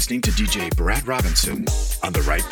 listening to DJ Brad Robinson on the Right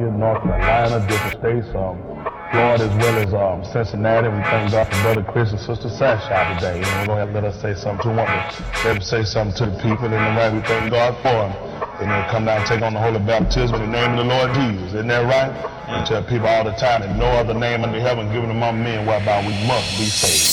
California, North Carolina, different states, um, Florida as well as um, Cincinnati. We thank God for Brother Chris and Sister Sasha today. And we're going to let us say something to them. Let them say something to the people. And the right, we thank God for them. And then come down and take on the holy baptism in the name of the Lord Jesus. Isn't that right? And tell people all the time that no other name under heaven given among men whereby we must be saved,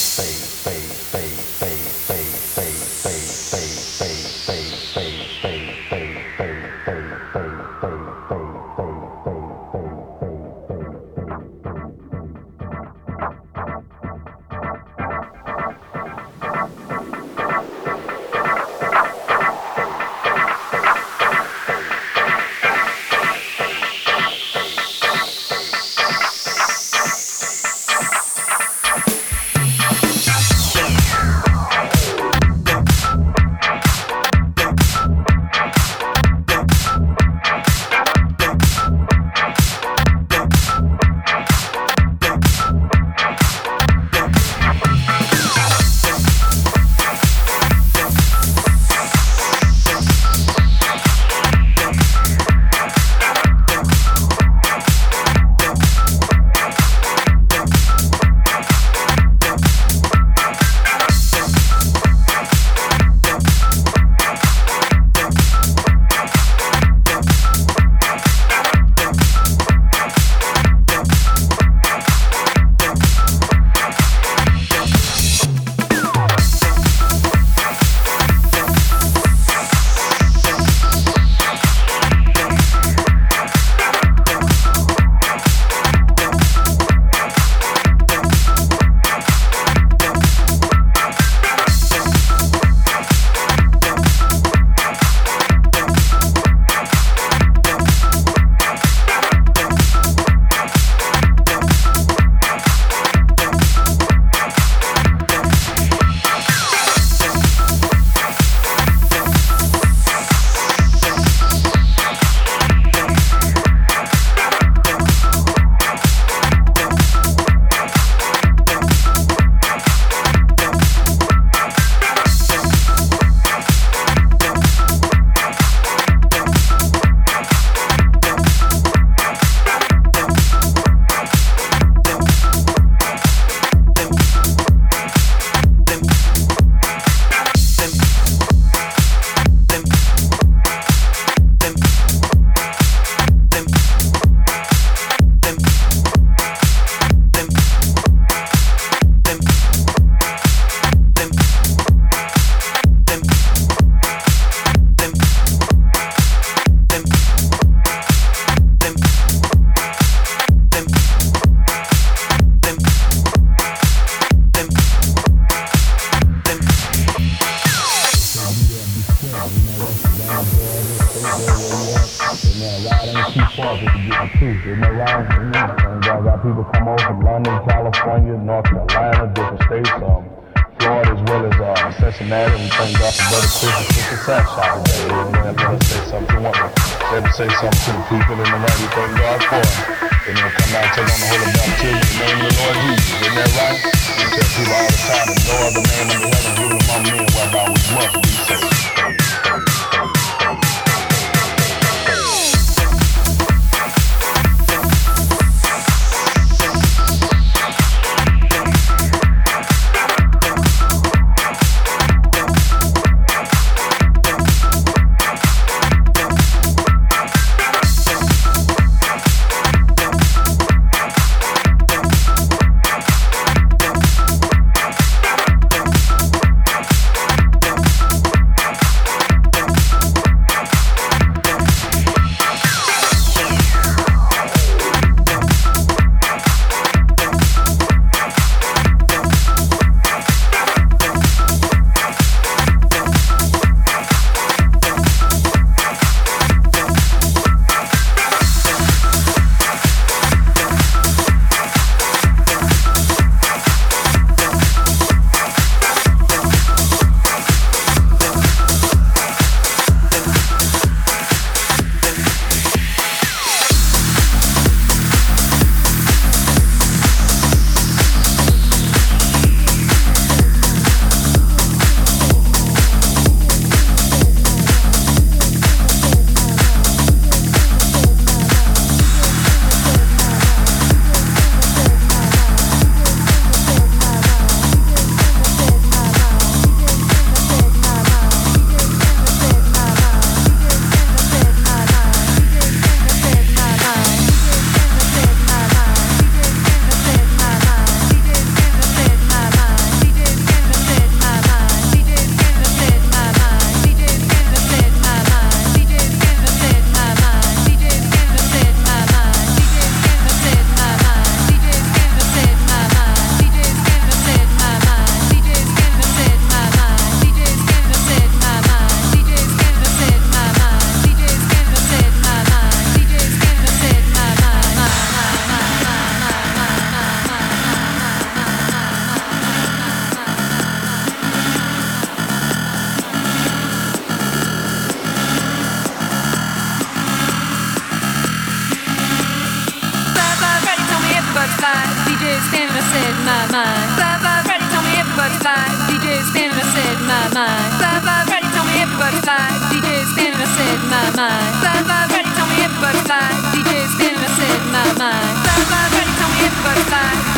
mind. Five five ready, tell me everybody fly. DJ's spinning, I said my mind. Five five ready, tell me everybody fly.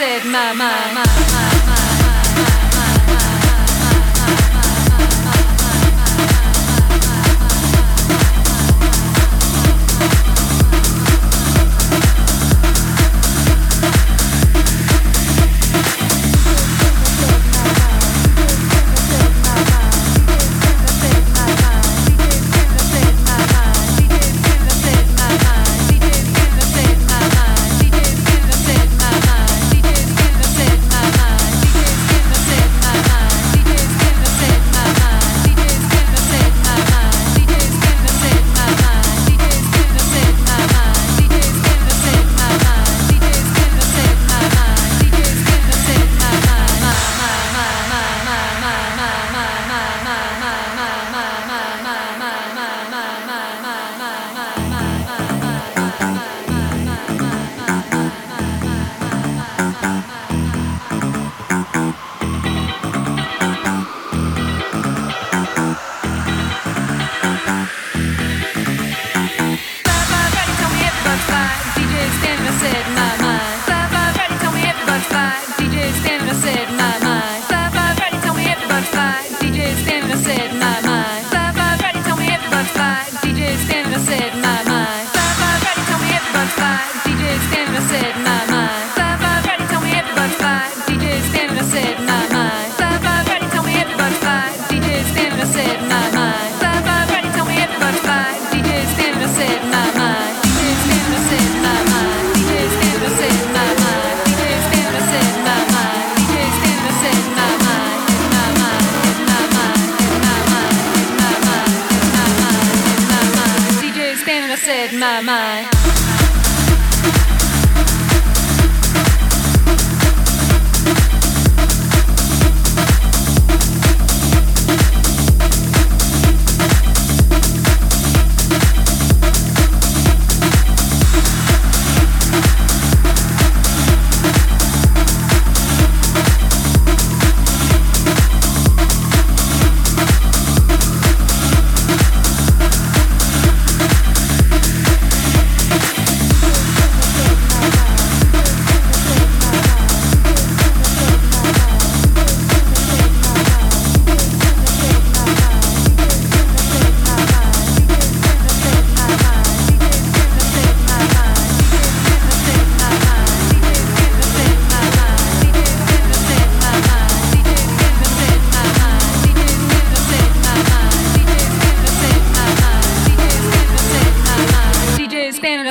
said, my, my, my, my.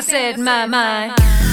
said my mind.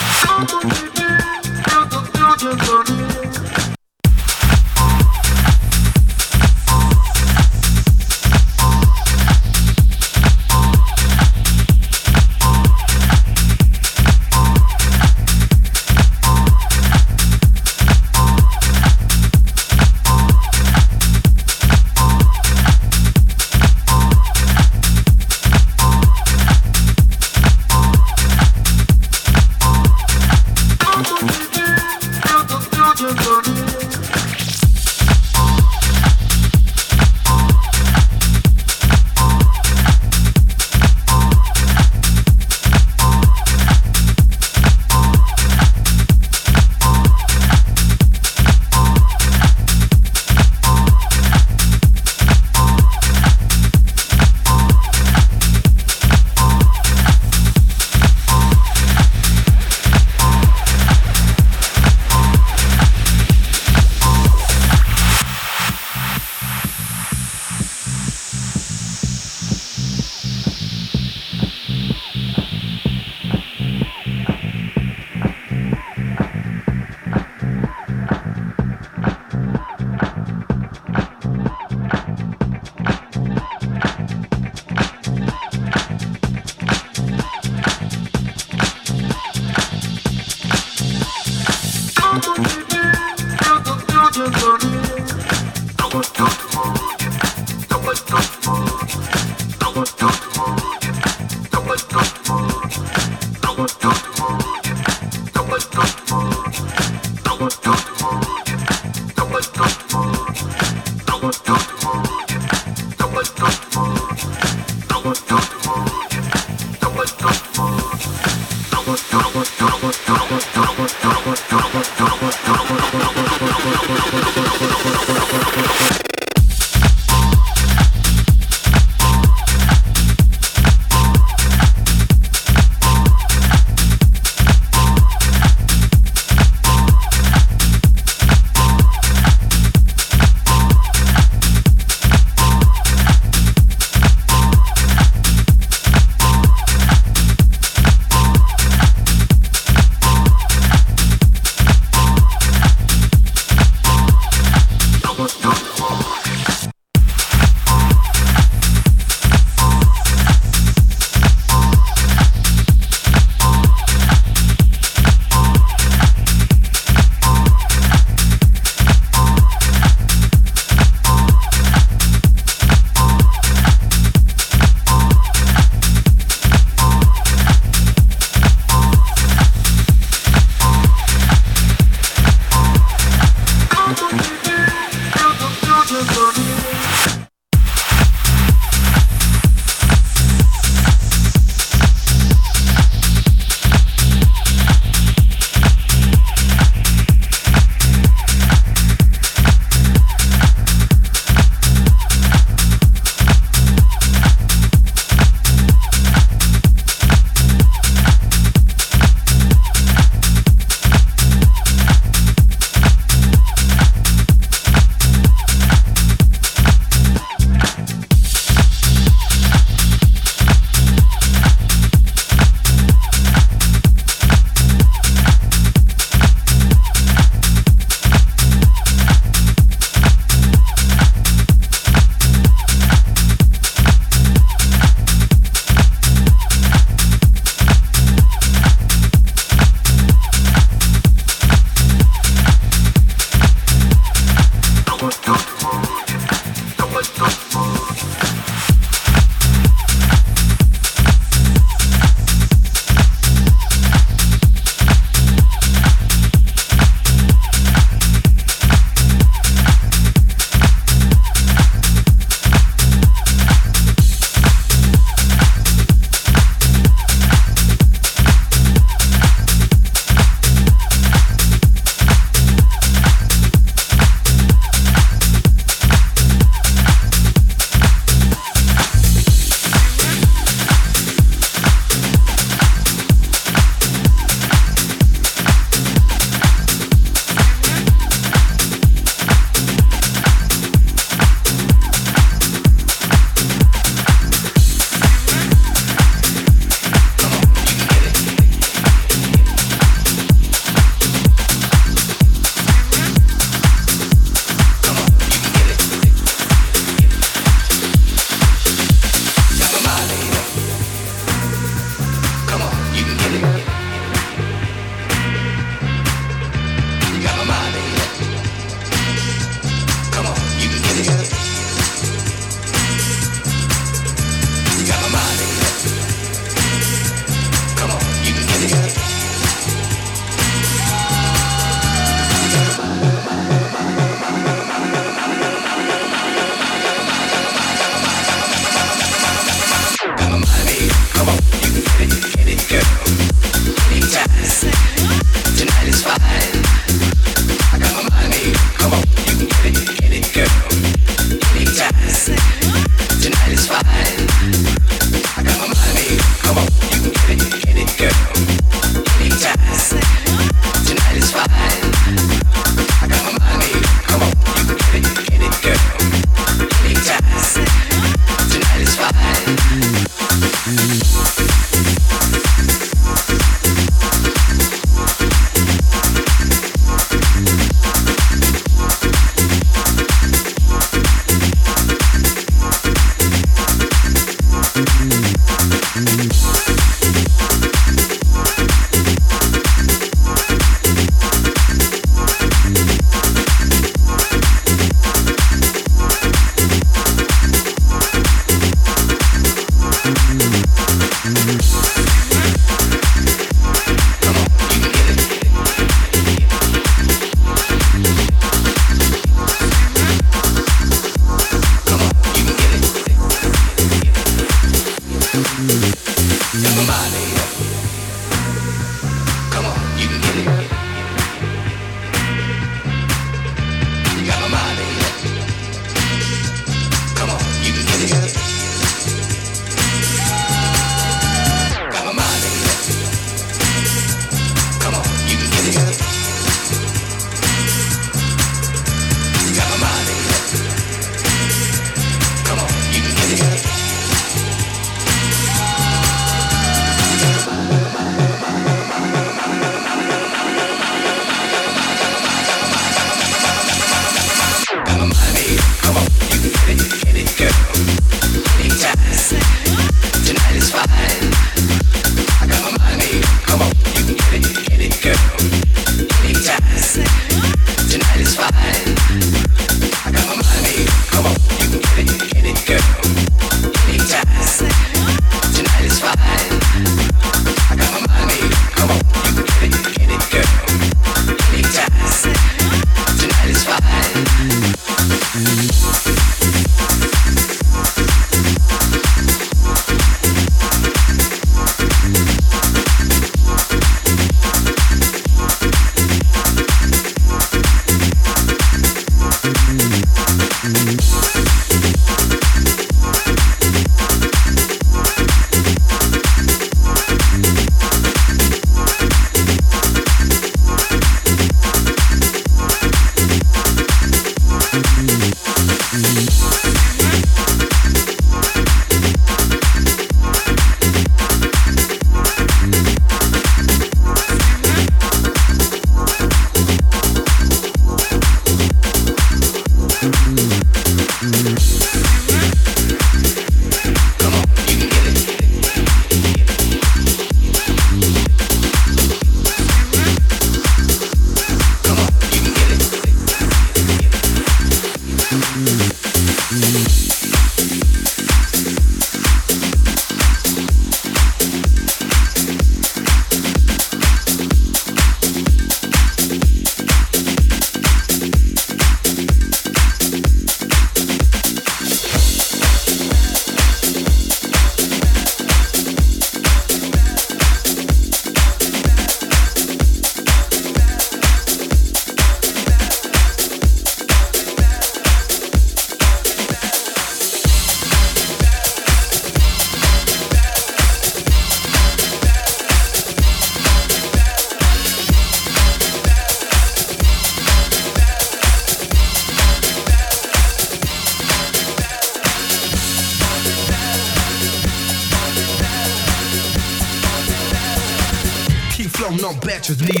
No batches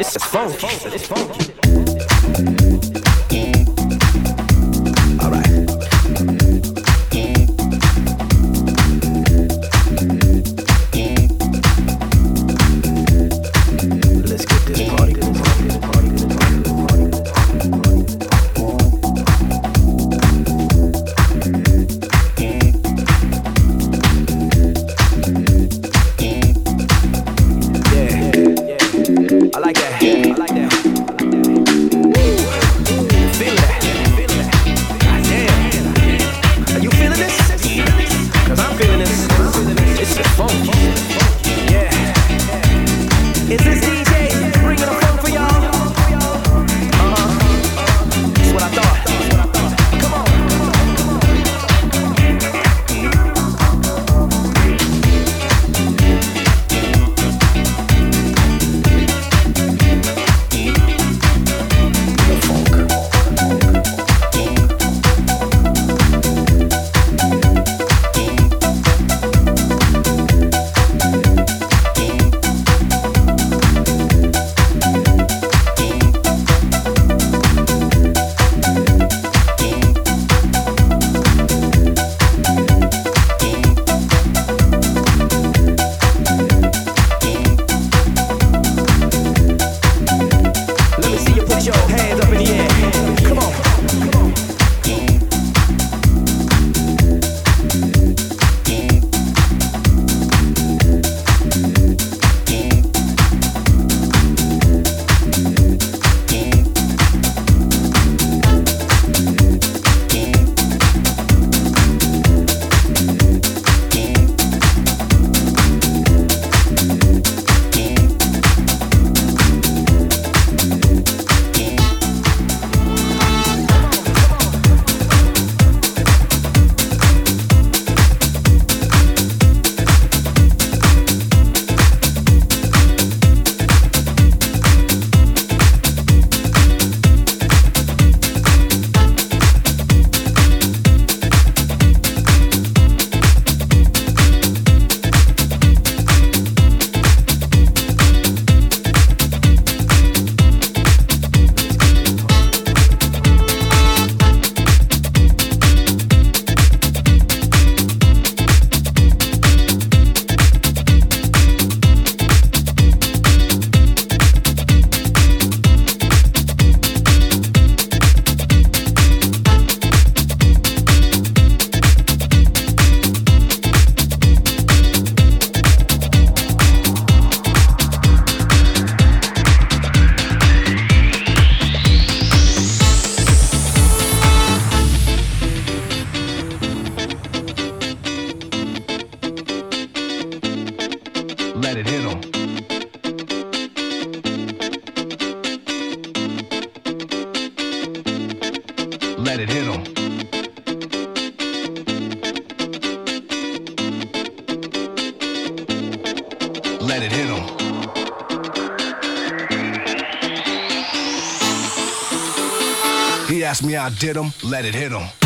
It's funky. It's funky. Did them, let it hit them.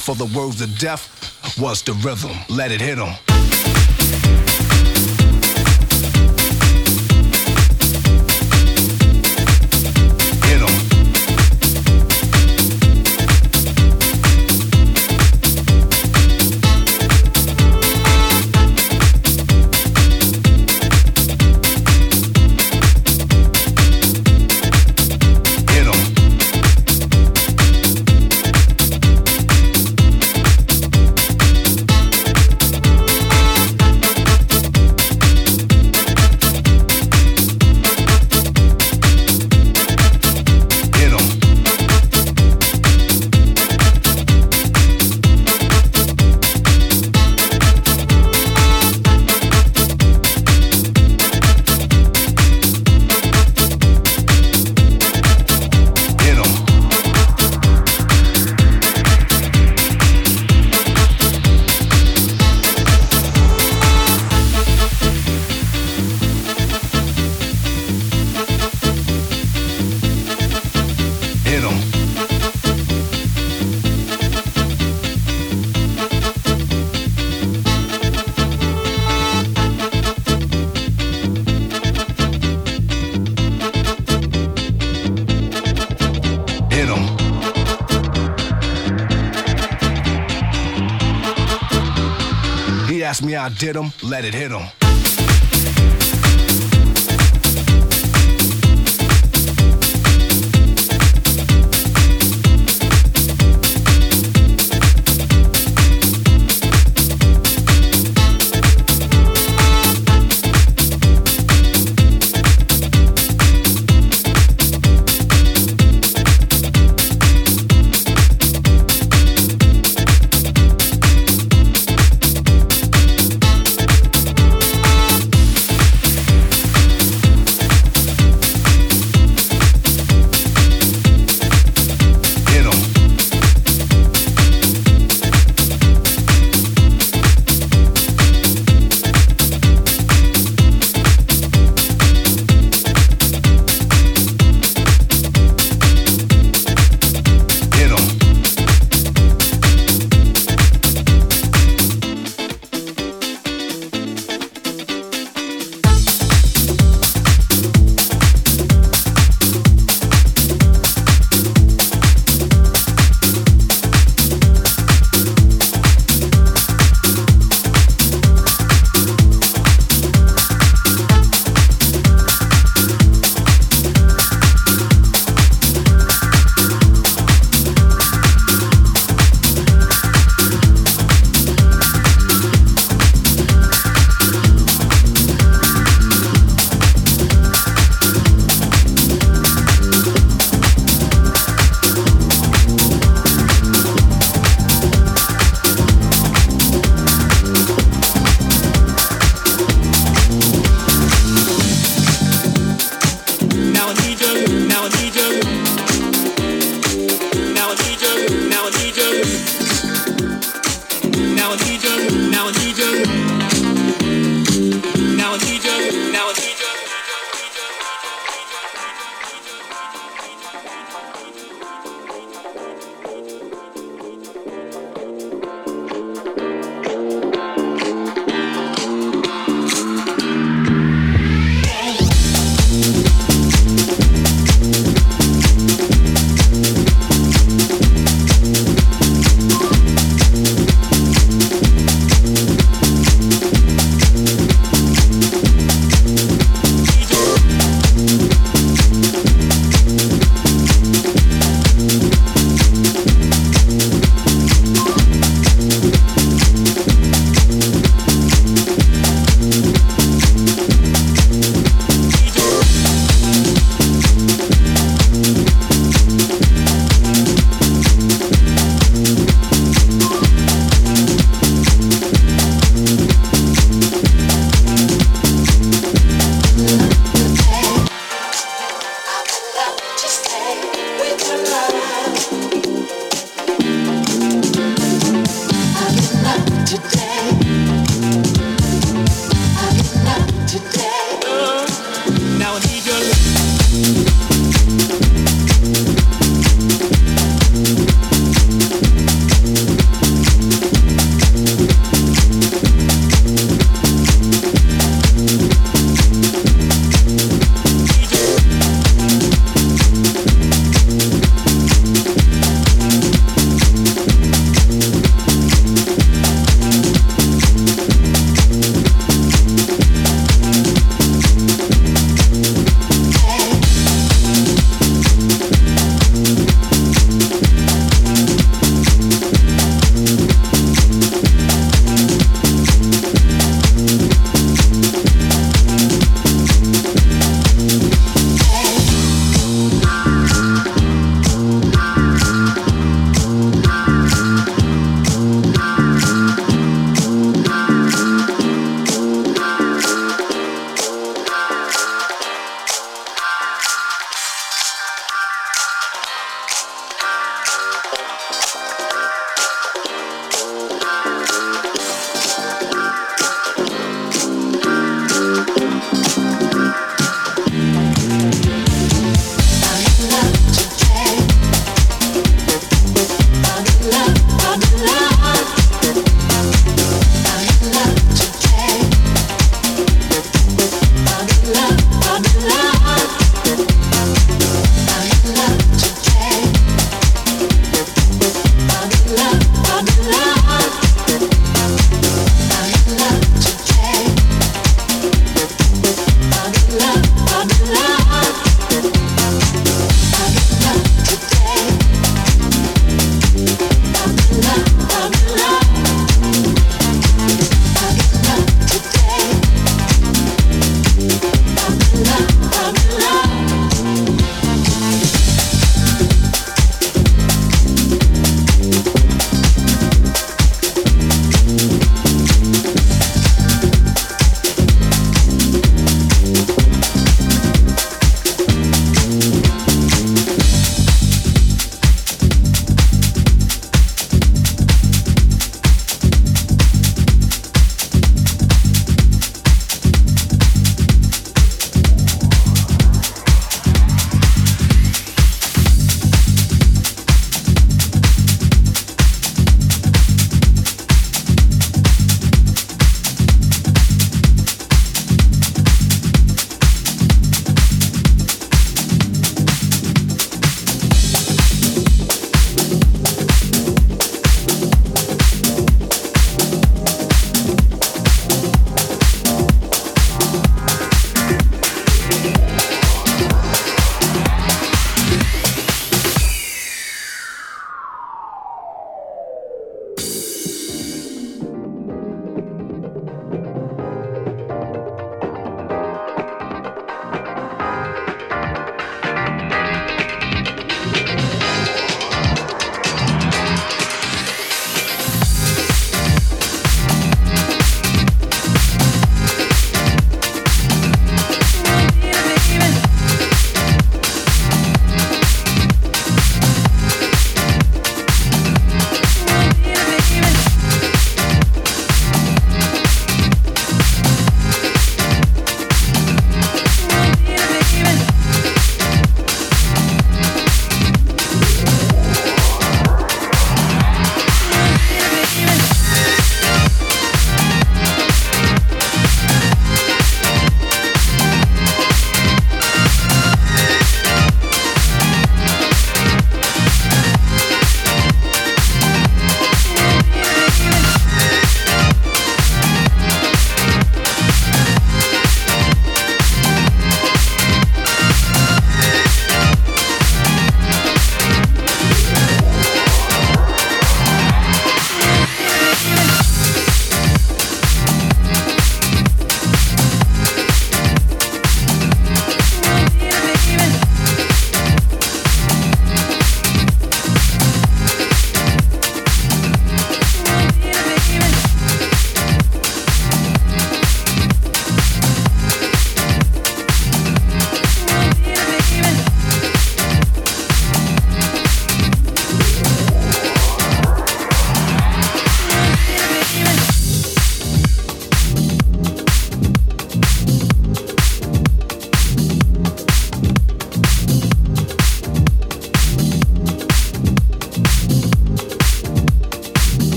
For the words of death was the rhythm. Let it hit him. Did 'em, let it hit hit 'em.